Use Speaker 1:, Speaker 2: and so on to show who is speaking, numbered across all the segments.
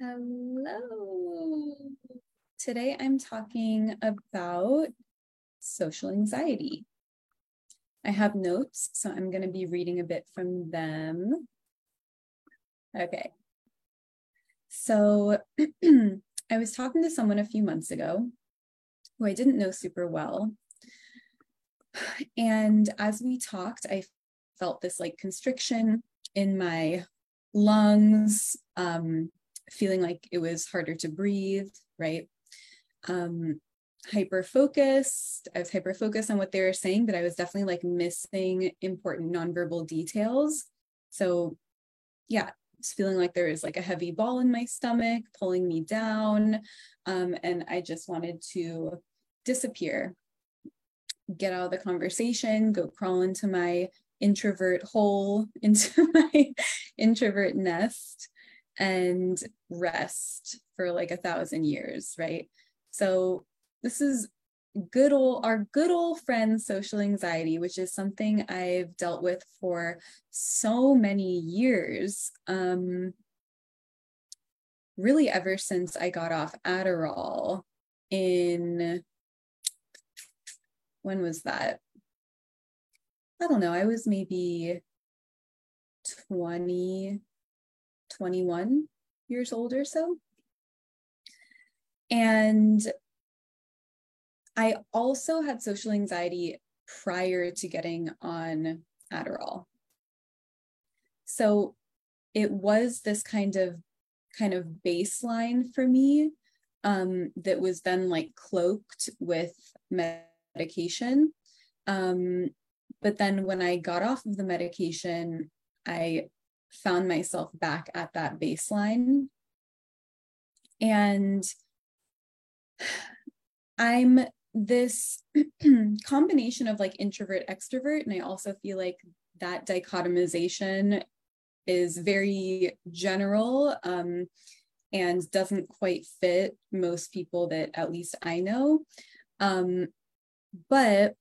Speaker 1: Hello. Today I'm talking about social anxiety. I have notes, so I'm going to be reading a bit from them. Okay. So I was talking to someone a few months ago who I didn't know super well. And as we talked, I felt this like constriction in my lungs, um, feeling like it was harder to breathe, right? Um, hyper focused. I was hyper focused on what they were saying, but I was definitely like missing important nonverbal details. So, yeah, it's feeling like there was like a heavy ball in my stomach pulling me down. Um, and I just wanted to disappear, get out of the conversation, go crawl into my introvert hole, into my introvert nest and rest for like a thousand years, right? So this is good old our good old friend social anxiety which is something i've dealt with for so many years um really ever since i got off adderall in when was that i don't know i was maybe 20 21 years old or so. And I also had social anxiety prior to getting on Adderall. So it was this kind of kind of baseline for me um, that was then like cloaked with medication. Um, but then when I got off of the medication, I found myself back at that baseline. And I'm this combination of like introvert extrovert and i also feel like that dichotomization is very general um, and doesn't quite fit most people that at least i know um, but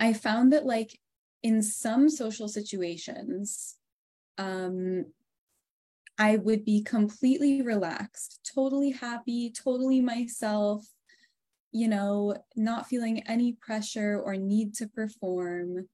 Speaker 1: i found that like in some social situations, um, I would be completely relaxed, totally happy, totally myself, you know, not feeling any pressure or need to perform.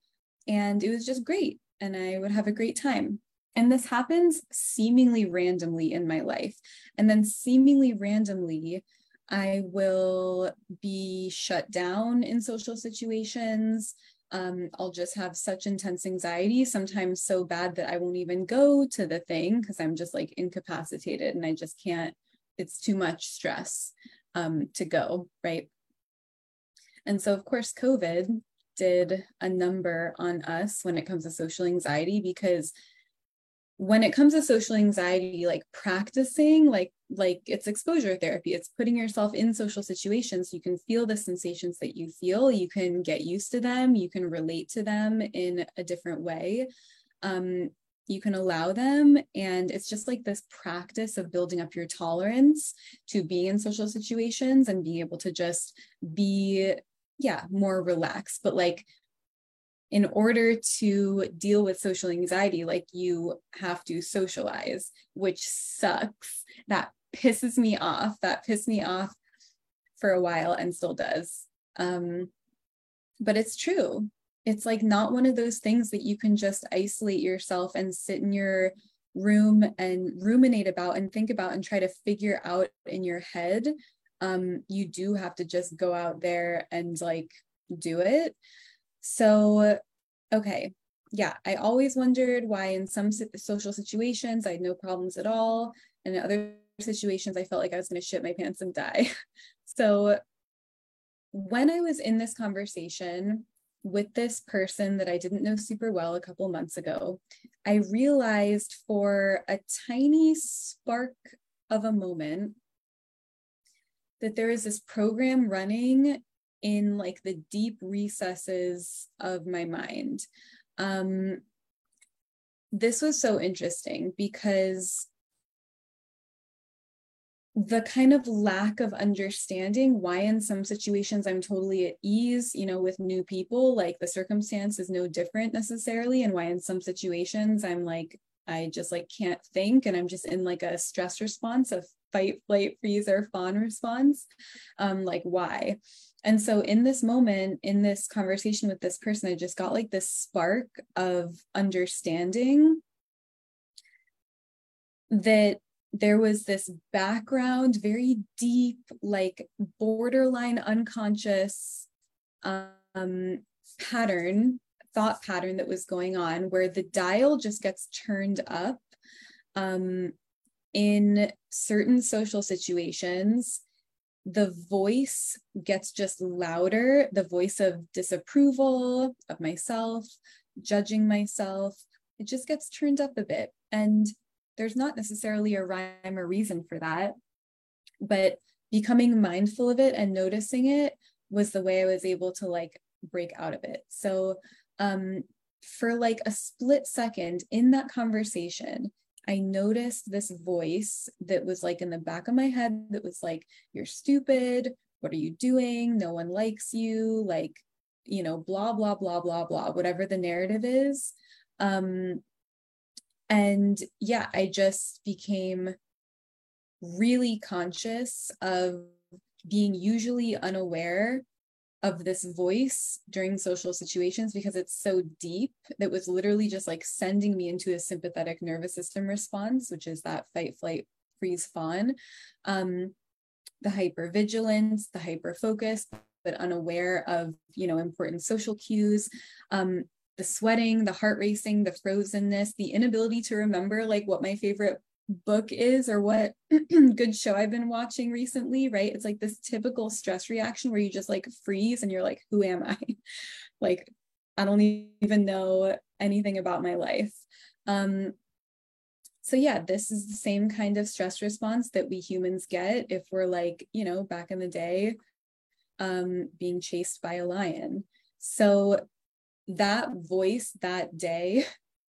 Speaker 1: And it was just great. And I would have a great time. And this happens seemingly randomly in my life. And then, seemingly randomly, I will be shut down in social situations um, I'll just have such intense anxiety, sometimes so bad that I won't even go to the thing because I'm just like incapacitated and I just can't, it's too much stress um, to go, right? And so, of course, COVID did a number on us when it comes to social anxiety because when it comes to social anxiety like practicing like like it's exposure therapy. It's putting yourself in social situations. You can feel the sensations that you feel. You can get used to them. You can relate to them in a different way. Um, you can allow them. And it's just like this practice of building up your tolerance to being in social situations and being able to just be yeah more relaxed. But like in order to deal with social anxiety, like you have to socialize, which sucks. That pisses me off. That pissed me off for a while and still does. Um, but it's true. It's like not one of those things that you can just isolate yourself and sit in your room and ruminate about and think about and try to figure out in your head. Um, you do have to just go out there and like do it. So, okay, yeah, I always wondered why in some social situations I had no problems at all. And in other situations, I felt like I was going to shit my pants and die. so when I was in this conversation with this person that I didn't know super well a couple months ago, I realized for a tiny spark of a moment that there is this program running in like the deep recesses of my mind. Um, this was so interesting because the kind of lack of understanding why in some situations i'm totally at ease you know with new people like the circumstance is no different necessarily and why in some situations i'm like I just like can't think and I'm just in like a stress response a fight, flight, freeze, or fawn response. Um, like why? And so in this moment, in this conversation with this person, I just got like this spark of understanding that there was this background, very deep, like borderline unconscious um, pattern, thought pattern that was going on where the dial just gets turned up um, in certain social situations. The voice gets just louder, the voice of disapproval of myself, judging myself. It just gets turned up a bit. And there's not necessarily a rhyme or reason for that. But becoming mindful of it and noticing it was the way I was able to like break out of it. So um, for like a split second in that conversation, I noticed this voice that was like in the back of my head that was like, You're stupid. What are you doing? No one likes you. Like, you know, blah, blah, blah, blah, blah, whatever the narrative is. Um, and yeah, I just became really conscious of being usually unaware of this voice during social situations because it's so deep that was literally just like sending me into a sympathetic nervous system response, which is that fight, flight, freeze, fawn. Um, the hypervigilance, the hyper focus, but unaware of you know important social cues. Um, the sweating, the heart racing, the frozenness, the inability to remember like what my favorite book is or what good show I've been watching recently, right? It's like this typical stress reaction where you just like freeze and you're like, who am I? like, I don't even know anything about my life. Um, so yeah, this is the same kind of stress response that we humans get if we're like, you know, back in the day, um, being chased by a lion. So that voice that day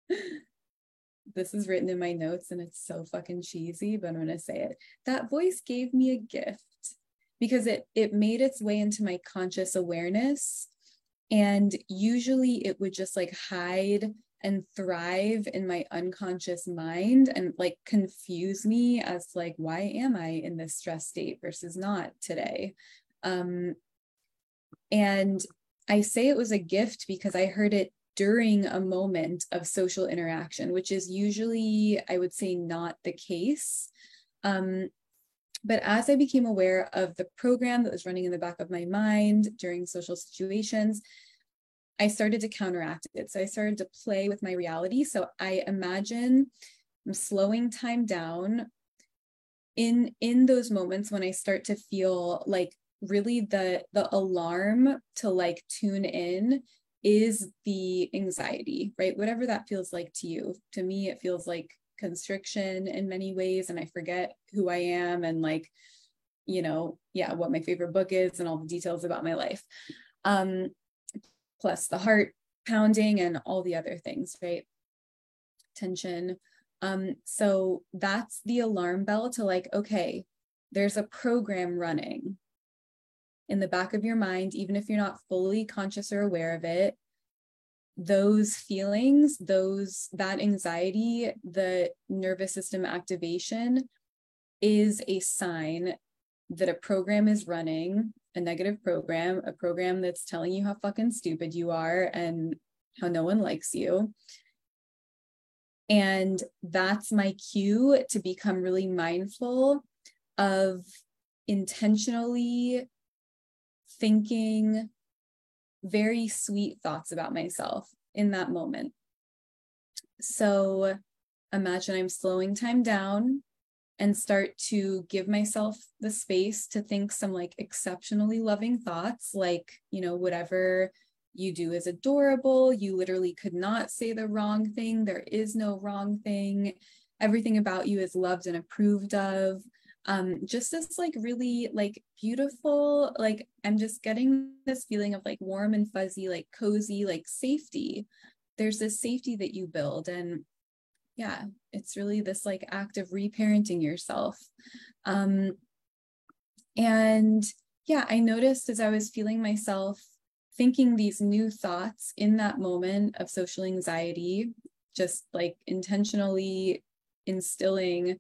Speaker 1: this is written in my notes and it's so fucking cheesy but i'm going to say it. That voice gave me a gift because it it made its way into my conscious awareness. And usually it would just like hide and thrive in my unconscious mind and like confuse me as like why am i in this stress state versus not today? Um and I say it was a gift because I heard it during a moment of social interaction, which is usually, I would say, not the case. Um, but as I became aware of the program that was running in the back of my mind during social situations, I started to counteract it. So I started to play with my reality. So I imagine I'm slowing time down in in those moments when I start to feel like really the the alarm to like tune in is the anxiety right? Whatever that feels like to you. To me it feels like constriction in many ways and i forget who i am and like you know yeah what my favorite book is and all the details about my life. Um plus the heart pounding and all the other things right? Tension. Um so that's the alarm bell to like okay there's a program running in the back of your mind, even if you're not fully conscious or aware of it, those feelings, those that anxiety, the nervous system activation is a sign that a program is running, a negative program, a program that's telling you how fucking stupid you are and how no one likes you. And that's my cue to become really mindful of intentionally thinking very sweet thoughts about myself in that moment. So imagine I'm slowing time down and start to give myself the space to think some like exceptionally loving thoughts, like, you know, whatever you do is adorable. You literally could not say the wrong thing. There is no wrong thing. Everything about you is loved and approved of um just this like really like beautiful like i'm just getting this feeling of like warm and fuzzy like cozy like safety. There's this safety that you build and yeah it's really this like act of reparenting yourself. Um and yeah i noticed as i was feeling myself thinking these new thoughts in that moment of social anxiety just like intentionally instilling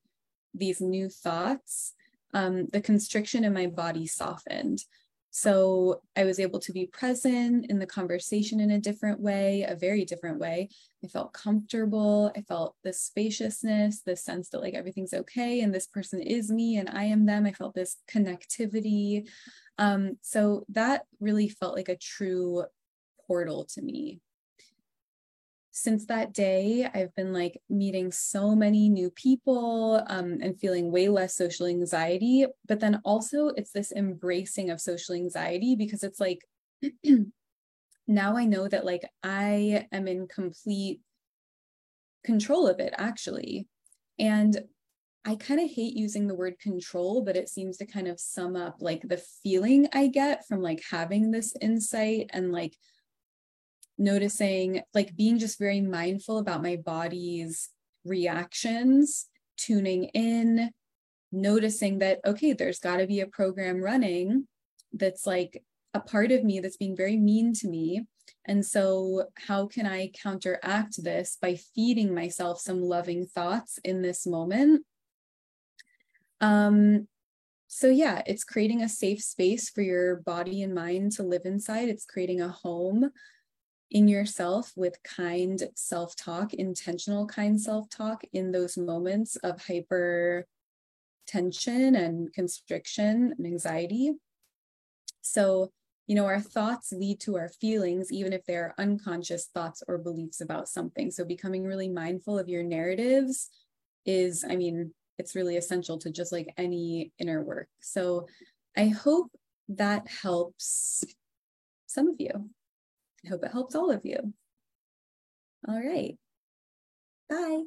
Speaker 1: these new thoughts, um, the constriction in my body softened. So I was able to be present in the conversation in a different way, a very different way. I felt comfortable. I felt the spaciousness, the sense that like everything's okay and this person is me and I am them. I felt this connectivity. Um, so that really felt like a true portal to me since that day, I've been like meeting so many new people um, and feeling way less social anxiety. But then also, it's this embracing of social anxiety because it's like now I know that like I am in complete control of it actually. And I kind of hate using the word control, but it seems to kind of sum up like the feeling I get from like having this insight and like noticing, like being just very mindful about my body's reactions, tuning in, noticing that, okay, there's got to be a program running that's like a part of me that's being very mean to me. And so, how can I counteract this by feeding myself some loving thoughts in this moment? Um, so, yeah, it's creating a safe space for your body and mind to live inside. It's creating a home in yourself with kind self talk, intentional kind self talk in those moments of hyper tension and constriction and anxiety. So, you know, our thoughts lead to our feelings, even if they're unconscious thoughts or beliefs about something. So, becoming really mindful of your narratives is, I mean, it's really essential to just like any inner work. So, I hope that helps some of you. I hope it helps all of you. All right. Bye.